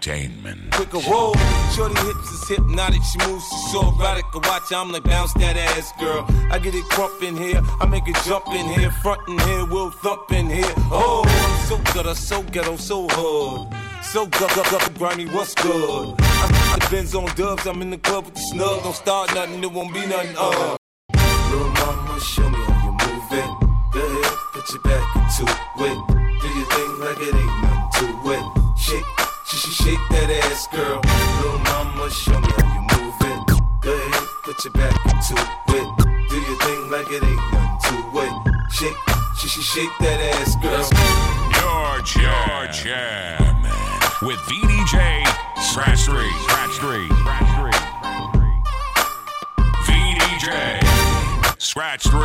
3 forgot Entertainment. quicker roll. Shorty hips is hypnotic, she moves, she's so erotic. I watch, I'm like bounce that ass, girl. I get it crump in here, I make it jump in here, front in here, we'll thump in here. Oh, I'm so good, I'm so ghetto, so hood. So gut, gut, gut, grimy, what's good? I, I Benz on dubs, I'm in the club with the snug. Don't start nothing, it won't be nothing. Uh. Little mama, show me how you move it. Go ahead, put your back into it. Do your thing like it ain't nothing to it. Shake, she, shake that ass, girl. Little mama, show me how you move it. Go ahead, put your back into it. Do your thing like it ain't nothing to it. Shake, she, she shake that ass, girl. Your jam. Your jam. With VDJ Scratch 3. Scratch 3. Scratch 3. VDJ Scratch 3.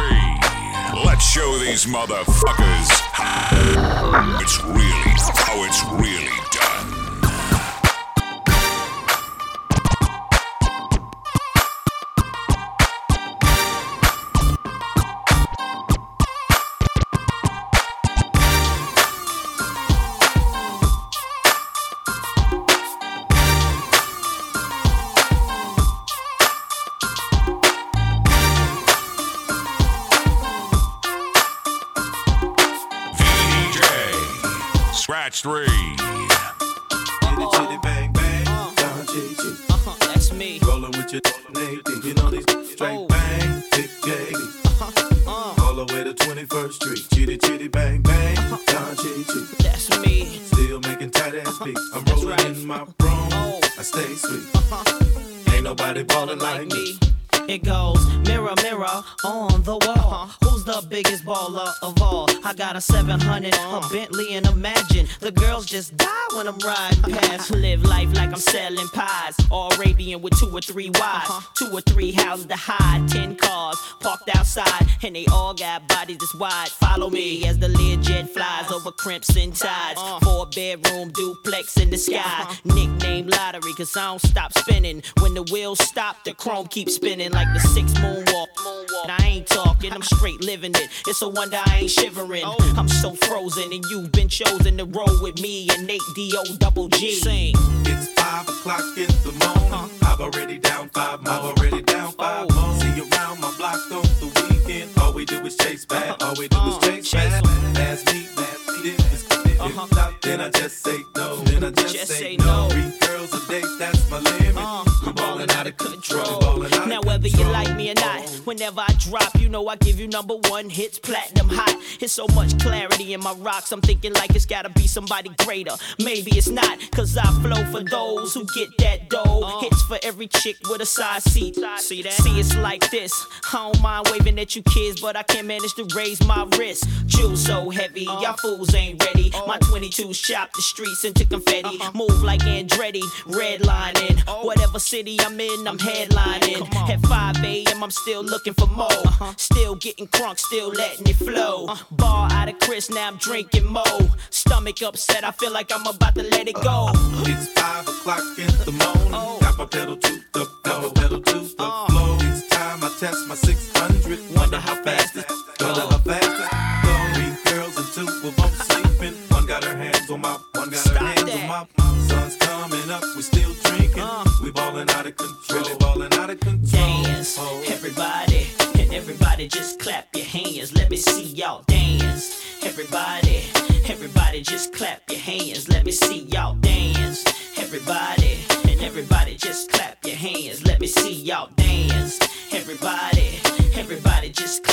Let's show these motherfuckers how it's really, how it's really got a 700, a Bentley, and imagine. The girls just die when I'm riding selling pies. All Arabian with two or three wives, uh-huh. two or three houses to hide, ten cars parked outside, and they all got bodies this wide. Follow me as the Learjet flies uh-huh. over crimson tides. Uh-huh. Four bedroom duplex in the sky. Nickname lottery, cause I don't stop spinning. When the wheels stop, the chrome keeps spinning like the six moonwalk. And I ain't talking, I'm straight living it. It's a wonder I ain't shivering. Oh. I'm so frozen, and you've been chosen to roll with me and Nate D.O. double G. Sing. It's five o'clock in the morning. I've already down five, I've already down five. Oh. See you around my block on the weekend. All we do is chase bad, all we do is chase chase bad. Ask me, ask me if it's if Uh-huh. not, then I just say no. Then I just, Just say, no. no. Three girls a day, that's my limit. Uh, we ballin' out of control. Out Now of whether you like me or not, whenever I drop, you know I give you number one hits, platinum hot. It's so much clarity in my rocks, I'm thinking like it's gotta be somebody greater. Maybe it's not, cause I flow for those who get that dough. Hits for every chick with a side seat. See that? See, it's like this. I don't mind waving at you kids, but I can't manage to raise my wrist. Jewels so heavy, y'all fools ain't ready. My 22 shop the streets into confetti. Move like Andretti, redlining. Whatever city I'm in, I'm headlining. At 5 a.m., I'm still looking for more. Still getting crunk, still letting it flow. Bar out of Cris, now I'm drinking mo. Stomach upset, I feel like I'm about to let it go. Uh-huh. It's five o'clock in the morning. Oh. Got my pedal to the got my pedal to the Uh. floor. It's time I test my 600. Wonder how fast it, wonder how fast it. Three girls and two her Stop hands that. on my. Sun's coming up, we still drinking. Uh. We ballin' out of control, really ballin' out of control. dance. Oh. Everybody, and everybody just clap your hands. Let me see y'all dance. Everybody, everybody just clap your hands. Let me see y'all dance. Everybody, and everybody just clap your hands. Let me see y'all dance. Everybody, everybody just clap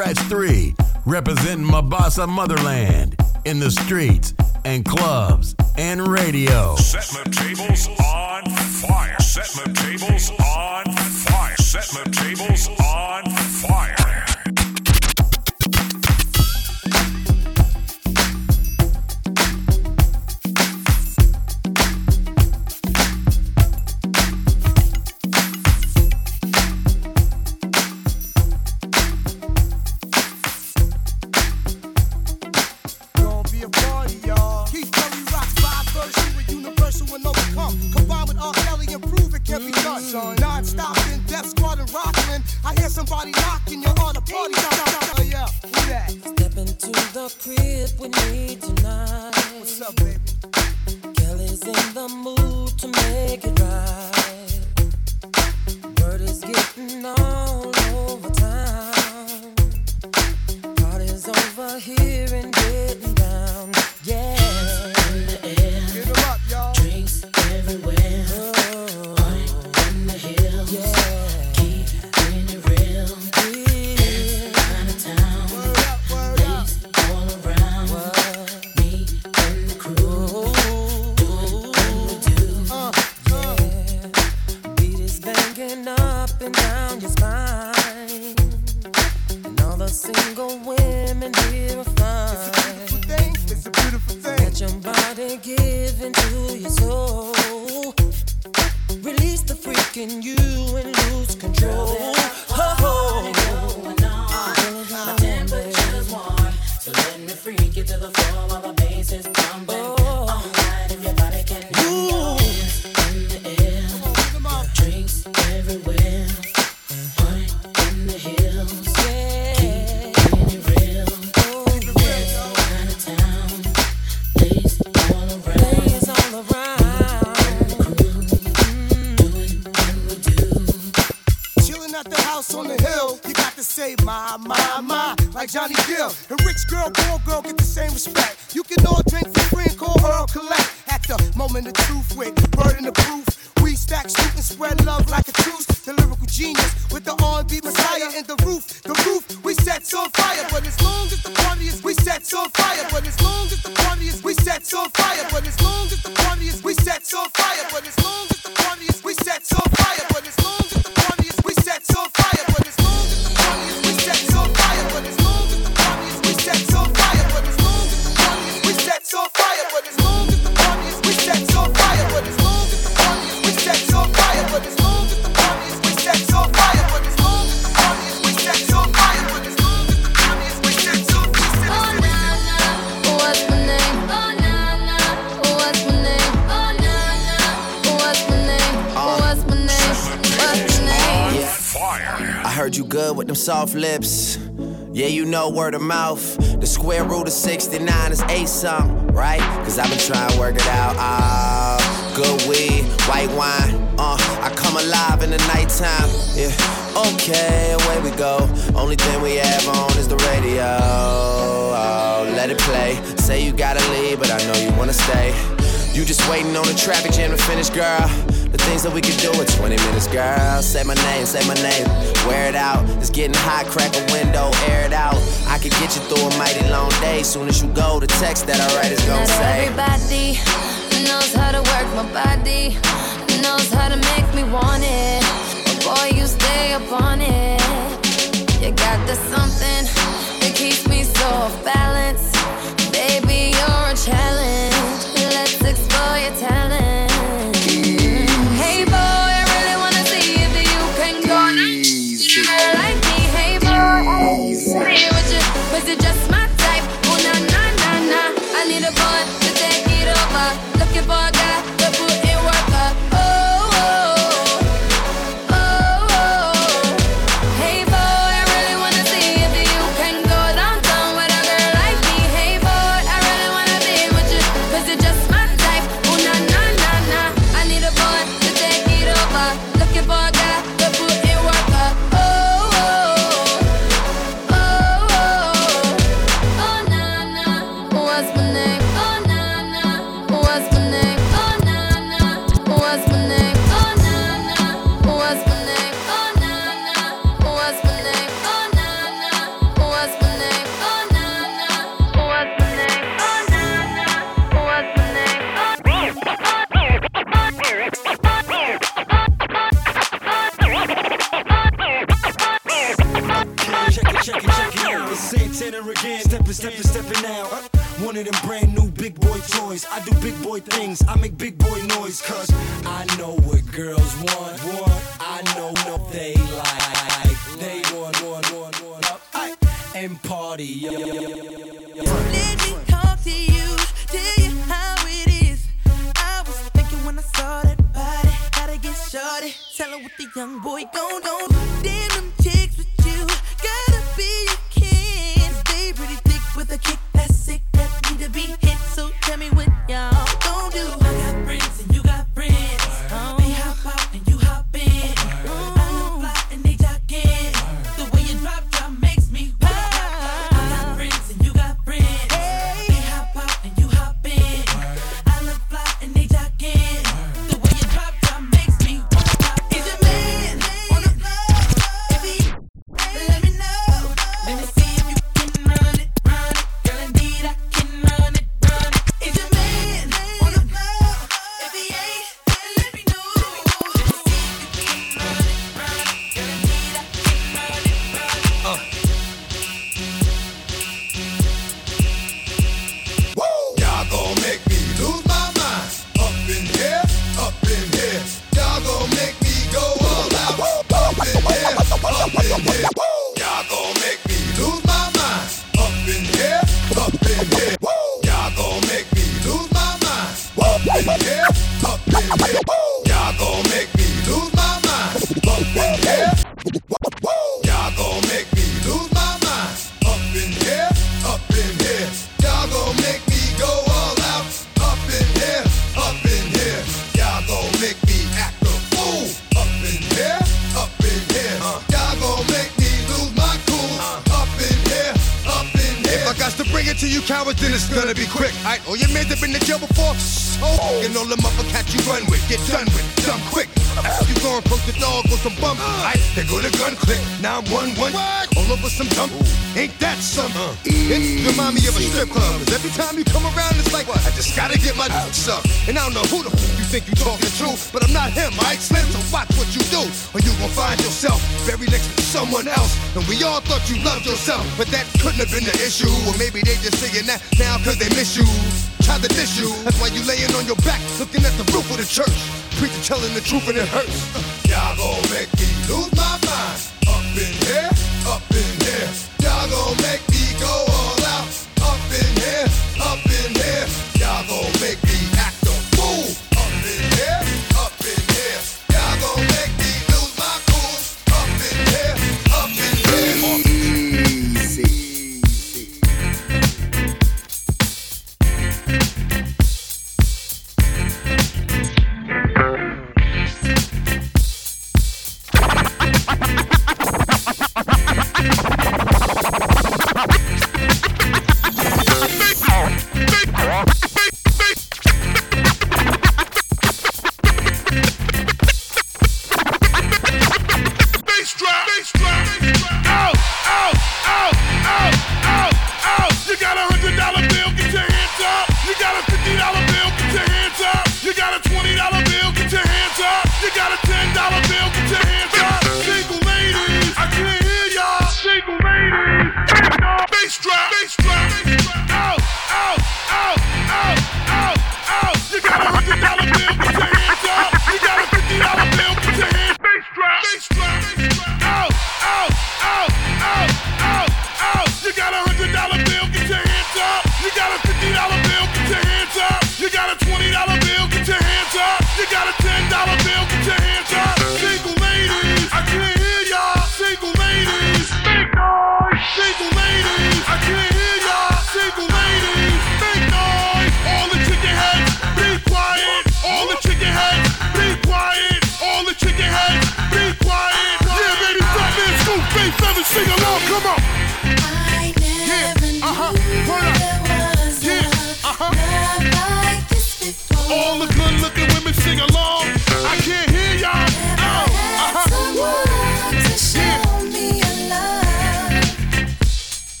Scratch 3, representing Mombasa motherland in the streets and clubs and radio. Setting the tables on fire. Setting the tables sets on fire, but as long as the party is, we sets on fire, but as long as the party is, we sets on fire, but as long soft lips. Yeah, you know word of mouth. The square root of 69 is eight something, right? Cause I've been trying to work it out. Ah, good weed, white wine. Uh, I come alive in the nighttime. Yeah, okay, away we go. Only thing we have on is the radio. Oh, let it play. Say you gotta leave, but I know you wanna stay. You just waiting on the traffic jam to finish, girl. The things that we could do in 20 minutes, girl. Say my name, say my name. Wear it out. It's getting hot, crack a window, air it out. I can get you through a mighty long day. Soon as you go, the text that I write is gonna Not say. Everybody knows how to work my body, knows how to make me want it. But boy, you stay up on it. You got the something that keeps me so off balance. Baby, you're a challenge. Let's explore your talent. quick, get done with, dumb quick. You gon' poke the dog or some bump. I, they go to gun click, now one one. All over some dump. Ain't that something? Uh, remind me of a strip club. Cause every time you come around, it's like, what? I just gotta get my dicks up. And I don't know who the f you think you talking to, but I'm not him. I explain, so watch what you do, or you gon' find yourself buried next to someone else. And we all thought you loved yourself, but that couldn't have been the issue. Or maybe they just saying that now cause they miss you dishes. That's why you laying on your back, looking at the roof of the church. Preacher telling the truth and it hurts. Y'all gon' make me lose my mind. Up in here.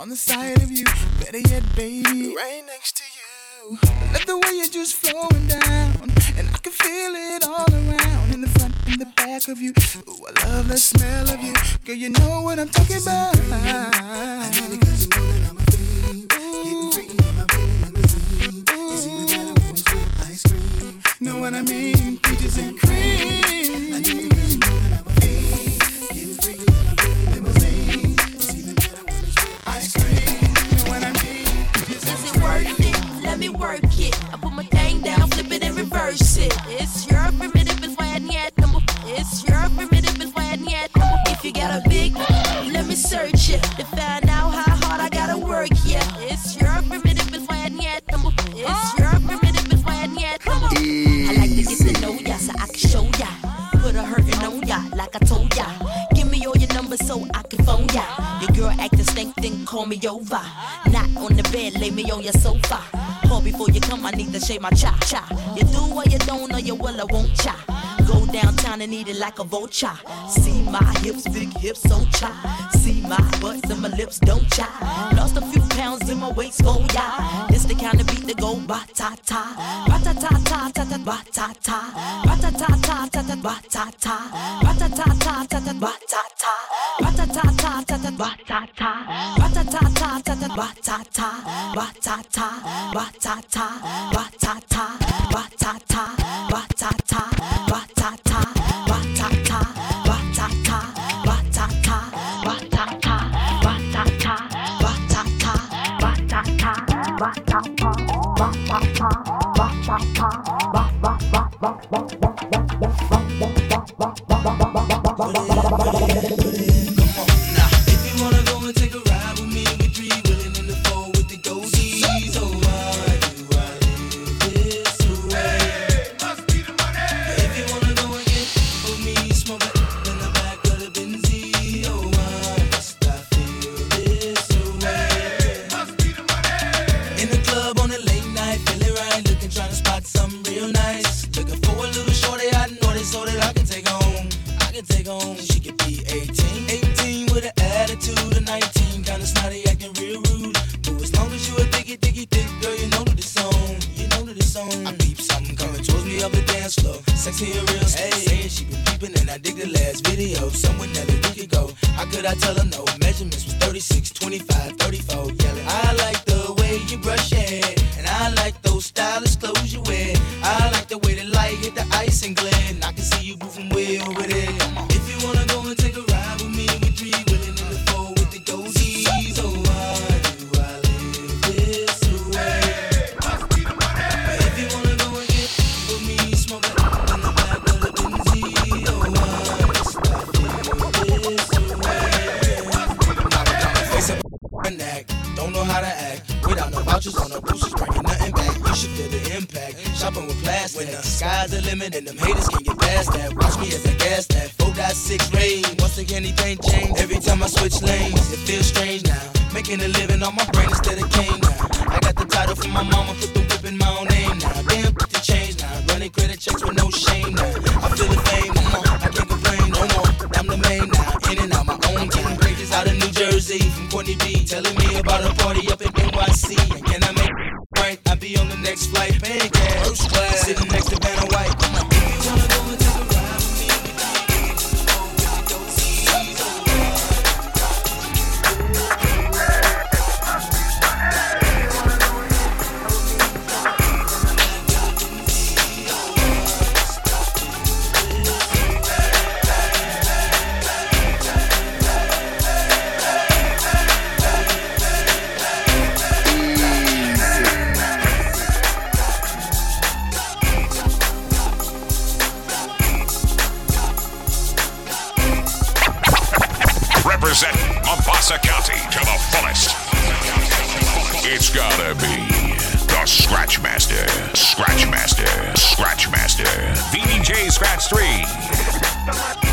on the side of you. Better yet, baby, right next to you. I love the way you're just flowing down, and I can feel it all around in the front and the back of you. Ooh, I love the smell of you, girl. You know what I'm talking about. I need it cause know that I'm a fiend. Getting free, I'm feeling like the scene. It's either that or ice cream. Know what I mean? Peaches and cream. I need me work it. I put my thing down, flip it and reverse it. It's your primitive, it's wet. I need. It's your primitive, it's wet. I need. If you got a big, let me search it to find out how hard I gotta work. Yeah, it's your primitive, it's wet. I need. It's your primitive, it's wet. I need it. I like to get to know ya so I can show ya. Put a hurtin' on ya like I told ya. Give me all your numbers so I can phone ya. Your girl acting stank, then call me over. Not on the bed, lay me on your sofa. Call before you come, I need to shave my cha cha. You do or you don't, or you will, I won't cha. Go downtown and eat it like a vulture. See my hips, big hips, so chai. See my butts and my lips, don't chai. Lost a few pounds in my waist, go yeah. It's the kind of beat that go ba ta ta, ba ta ta ta ta ta ba ta ta, ba ta ta ta ta ta ba ta ta, ba ta ta ta ta ta ba ta ta, ba ta ta ta ta ta ba ta ta, ba ta ta ta ta ta ba ta ta, ba ta ta, ba ta ta, ba ta ta, ba ta ta. Don't know how to act. Without no vouchers on the boosters, bringing nothing back. You should feel the impact. Shopping with plastic. When the sky's the limit and them haters can't get past that. Watch me as I gas that. 4.6 range. Once again, anything change. Every time I switch lanes, it feels strange now. Making a living on my brain instead of cane now. I got the title from my mama, put the whip in my own name now. Damn, put the change now. Running credit checks with no shame now. I feel the fame, no. I can't complain no more. I'm the main now. New from Courtney B. Telling me about a party up in NYC. And can I make it right? I'll be on the next flight. Paying cash. First class. Sitting next to Vanna White. County to the fullest. It's gotta be the Scratch Master, Scratch Master, Scratch Master, VDJ Scratch 3.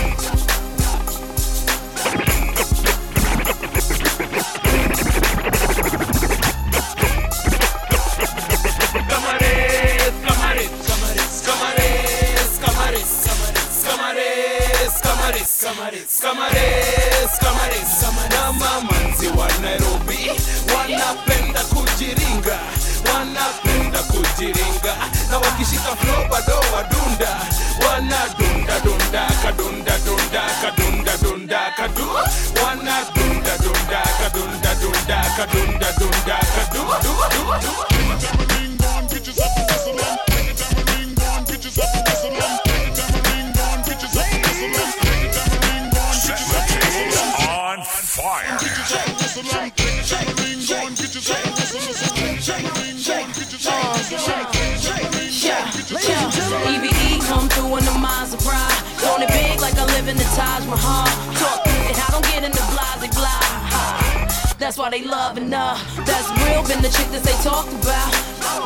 EVE come through in the Maserati. Doing it big like I live in the Taj Mahal. Talk and I don't get in the blase blah. Ha. That's why they loving her. That's real, been the chick that they talked about.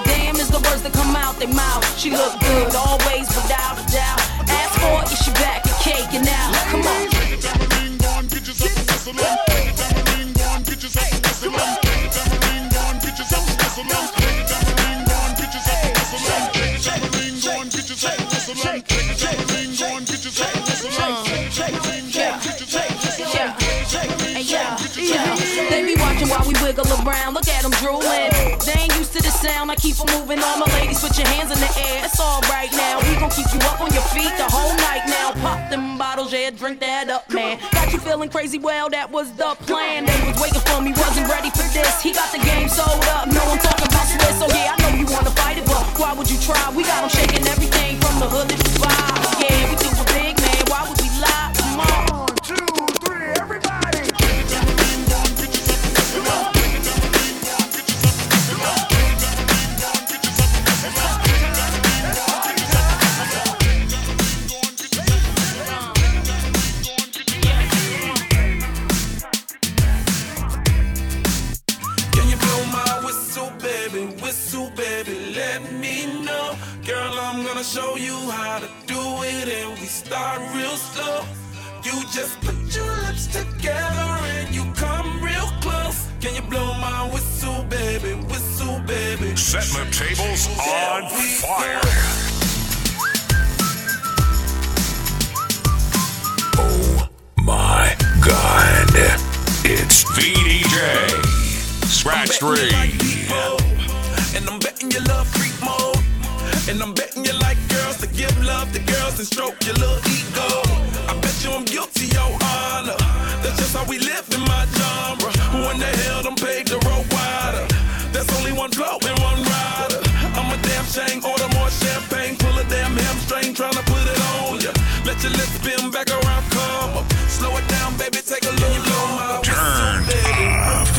Damn is the words that come out their mouth. She look good, always without a doubt. Ask for it, she back and and now. Come on. They while we wiggle around. Look at them drooling. They ain't used to the sound. I keep 'em moving. All my ladies, put your hands in the air. It's all right now. We gon' keep you up on your feet the whole night now. Pop them bottles, yeah, drink that up, man. Got you feeling crazy? Well, that was the plan. They was waiting for me, wasn't ready for this. He got the game sold up. No, I'm talking about Swiss. So yeah, I know you wanna fight it, but why would you try? We got 'em shaking everything from the hood to the vibe. Yeah, You just put your lips together and you come real close. Can you blow my whistle, baby? Whistle, baby. Setting the tables on fire. Oh my god. It's VDJ. Scratch 3. And I'm betting you love freak mode. And I'm betting you like girls to give love to girls and stroke your little ego. I bet you I'm guilty, your honor. That's just how we live in my genre. Who in the hell done paved the road wider? There's only one flow and one rider. I'm a damn shame, order more champagne, pull a damn hamstring, tryna put it on ya. Let your lips spin back around, come up. Slow it down, baby, take a look. Blow Turn.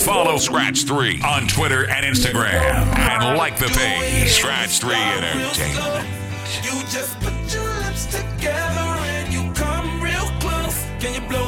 Follow Scratch 3 on Twitter and Instagram. And like the page, Scratch 3 Entertainment. You just put your lips together and you come real close. Can you blow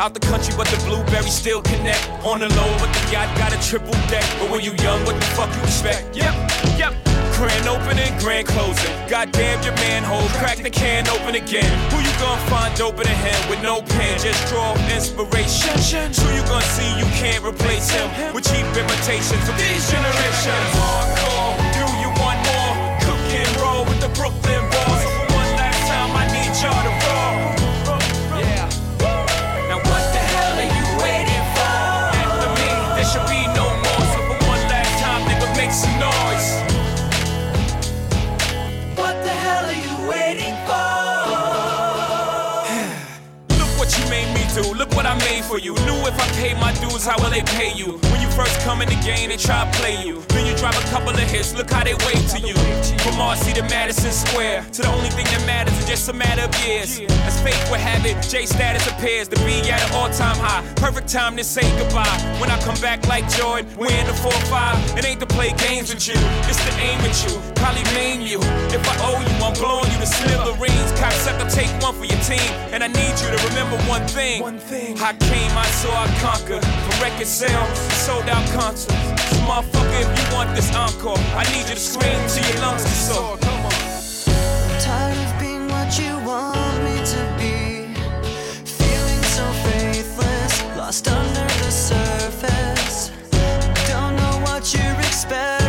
Out the country, but play you. Then you drop a couple of hits. Look how they wait to you. From Marcy to Madison Square, to the only thing that just a matter of years. As fate would have it, J status appears to be at an all-time high. Perfect time to say goodbye. When I come back like Jordan, we're in the 4-5. It ain't to play games with you, it's to aim at you. Probably maim you. If I owe you, I'm blowing you to smithereens. Cocksucker, take one for your team. And I need you to remember one thing. One thing. I came, I saw, I conquered. From record sales, sold out concerts. So motherfucker, if you want this encore, I need you to scream till your lungs are sore. Lost under the surface. Don't know what you're expecting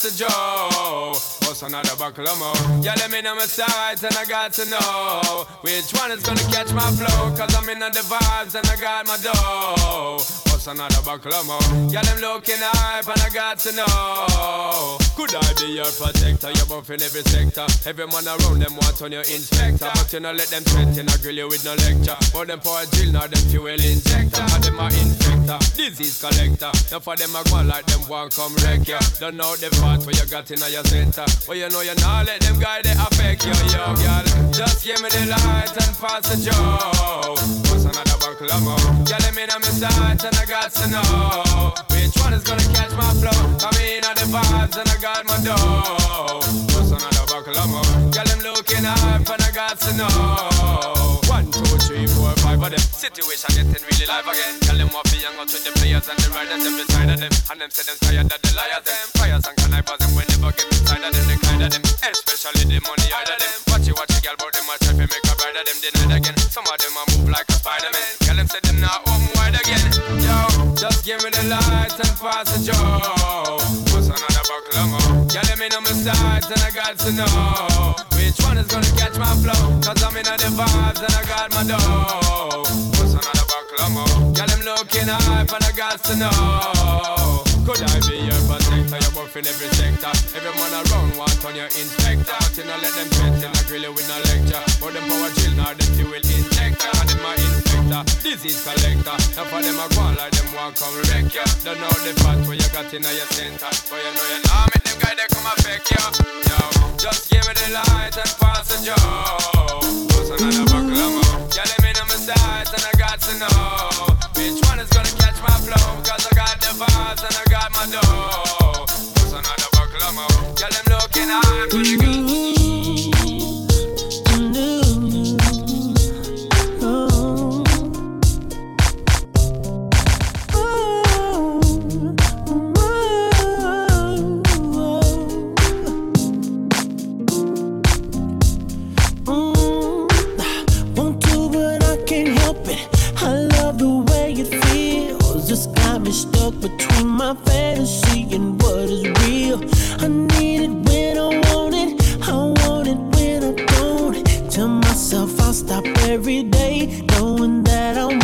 pass joe. What's another buckle of more? Yeah, let me know my sides and I got to know which one is gonna catch my flow. Cause I'm in the vibes and I got my dough. What's another buckle of more? Yeah, them looking hype and I got to know. Could I be your protector? You're buff in every sector. Every man around them wants on your inspector. But you know, let them threaten, I grill you with no lecture. But them for a drill, now them fuel injector. And them are infector, disease collector. Now for them, I go like them one come wreck ya. Don't know the part where you got in your center. But you know you not let them guy they affect you, yo, girl. Just give me the light and pass the joe. What's another buckle of more? Yeah, let me know my sight and I got to know which one is gonna catch my flow. I mean, all the vibes and I got my dough. What's another buckle of more? Girl, them looking hype and I got to know. One, two, three, four, five of them. Situation getting really live again. Tell them what be young out with the players and the riders them beside of them. And them say them tired of the liars them. Fires and connivers them we never get inside of them. The kind of them, especially the money out of them. Watch it, watch it, girl, but them a try to make a bride of them deny again. Some of them a move like a Spider-Man. Girl, them say them not home wide again. Yo, just give me the light and pass the joe. And I got to know which one is gonna catch my flow. Cause I'm in the vibes and I got my dough. What's another buckle of more? Girl, them looking hype and I got to know. Could I be your protector? You're buff in every sector. Every man around want on your inspector. You know let them threaten, I grill you with no lecture. But them power chill, now them fuel injector. Them my inspector, disease collector. Now for them I go like them want come wreck ya. Don't know the fact where you got in your center. But you know you know make they come affect ya. Yo, just give me the light and pass the joe. What's another buckle of more? Yeah, let me know my sides and I got to know which one is gonna catch my flow. Cause I got the vibes and I got my dough. What's another buckle of more? Yeah, them looking high pretty good. Stuck between my fantasy and what is real. I need it when I want it. I want it when I don't. Tell myself I'll stop every day, knowing that I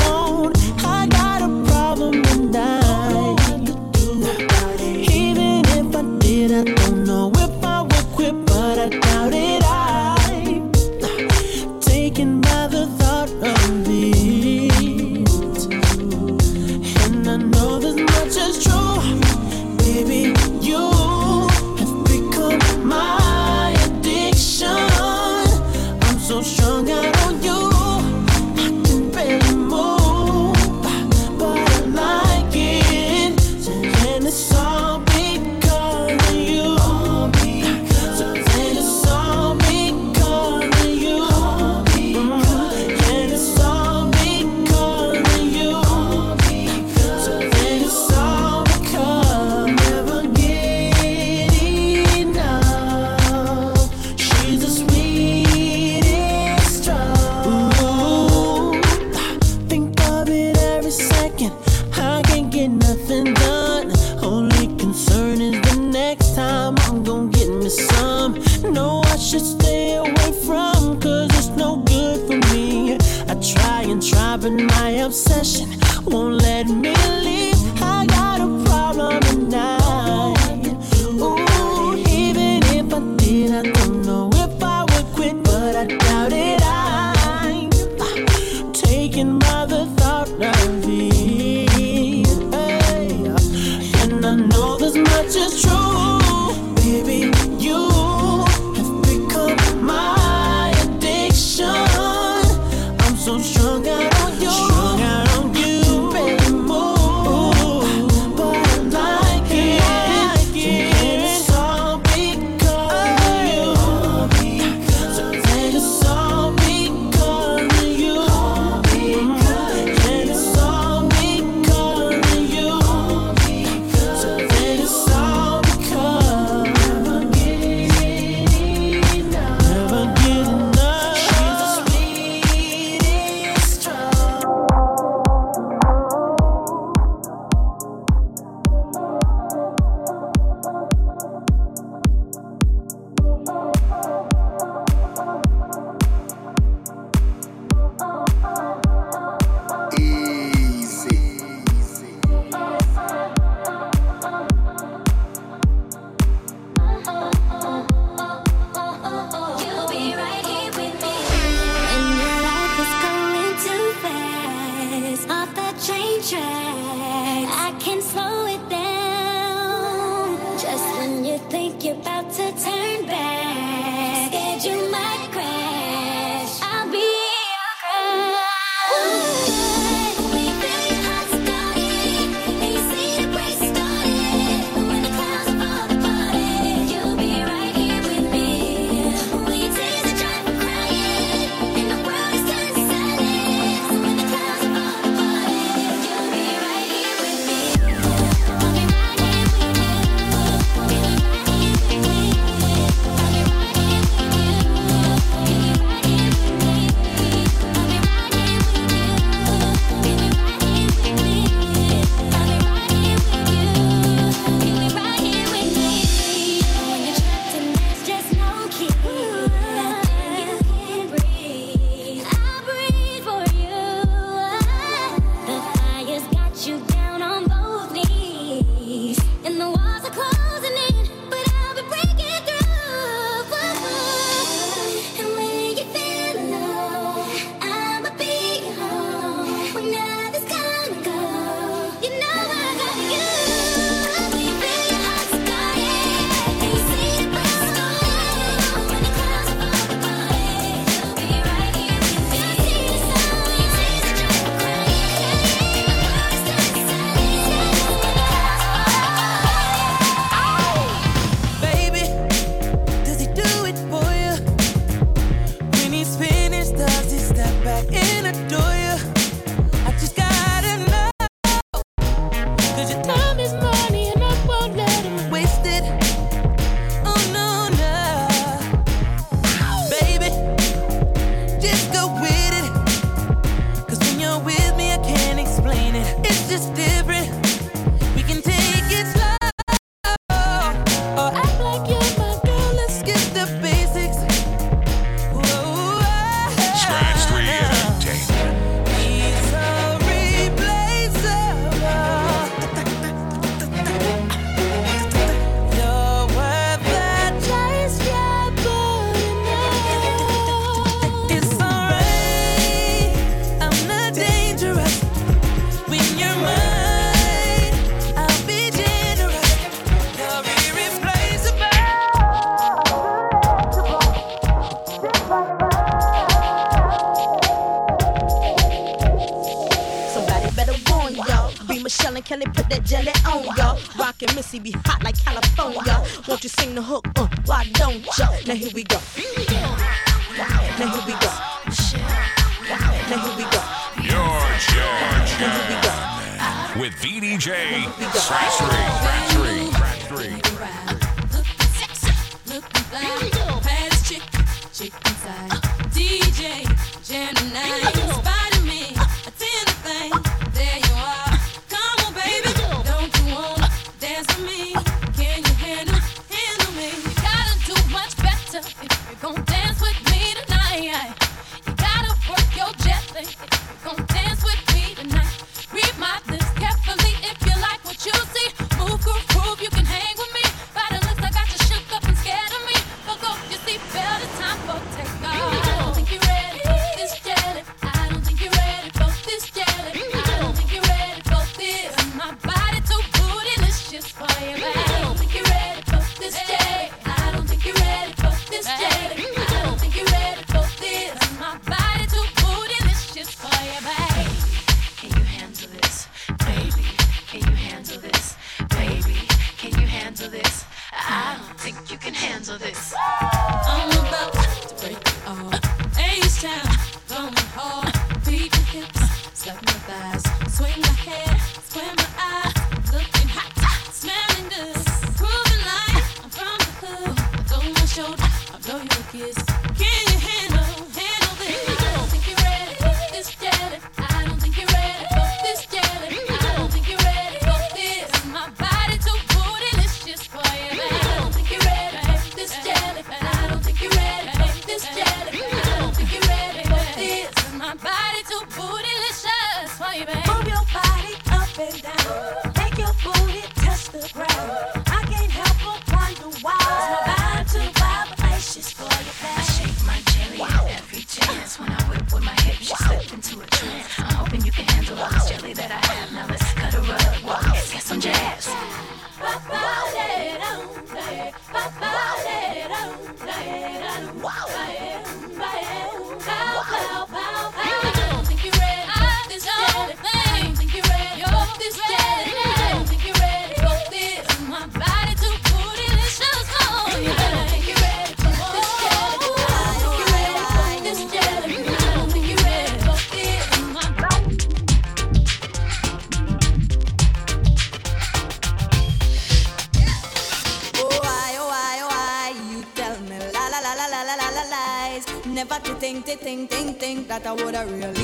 I woulda real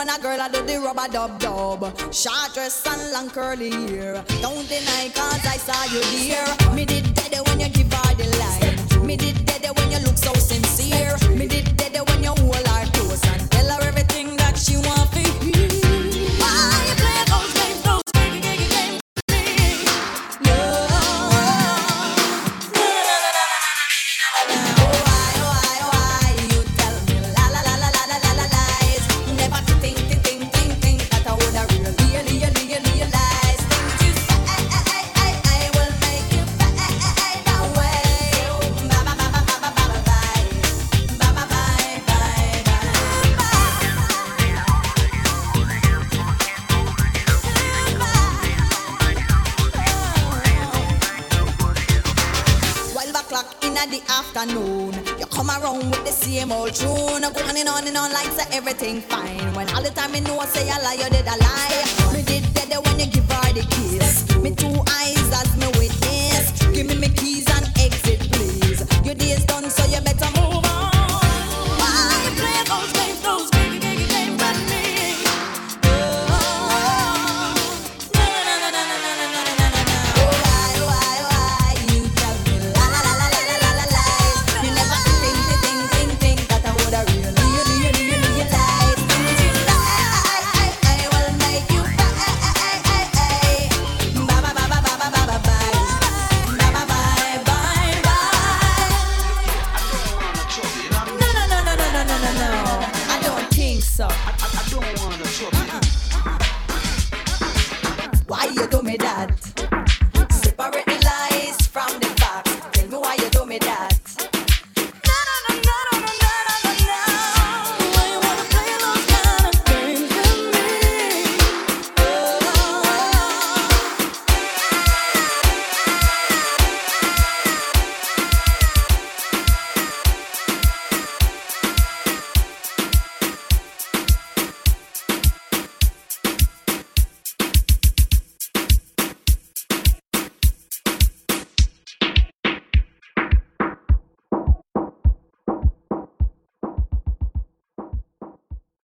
when a girl I do the rubber dub dub. Short dress and long curly hair. Don't deny cause I saw you there. Me did dead when you give her the light. Me did dead when you look so sincere. Me did dead o'clock in the afternoon. You come around with the same old tune. Go on and on and on like say everything fine. When all the time you know I say a lie, you did a lie. Me did that when you give her the kiss. Me two eyes as me witness. Give me me keys.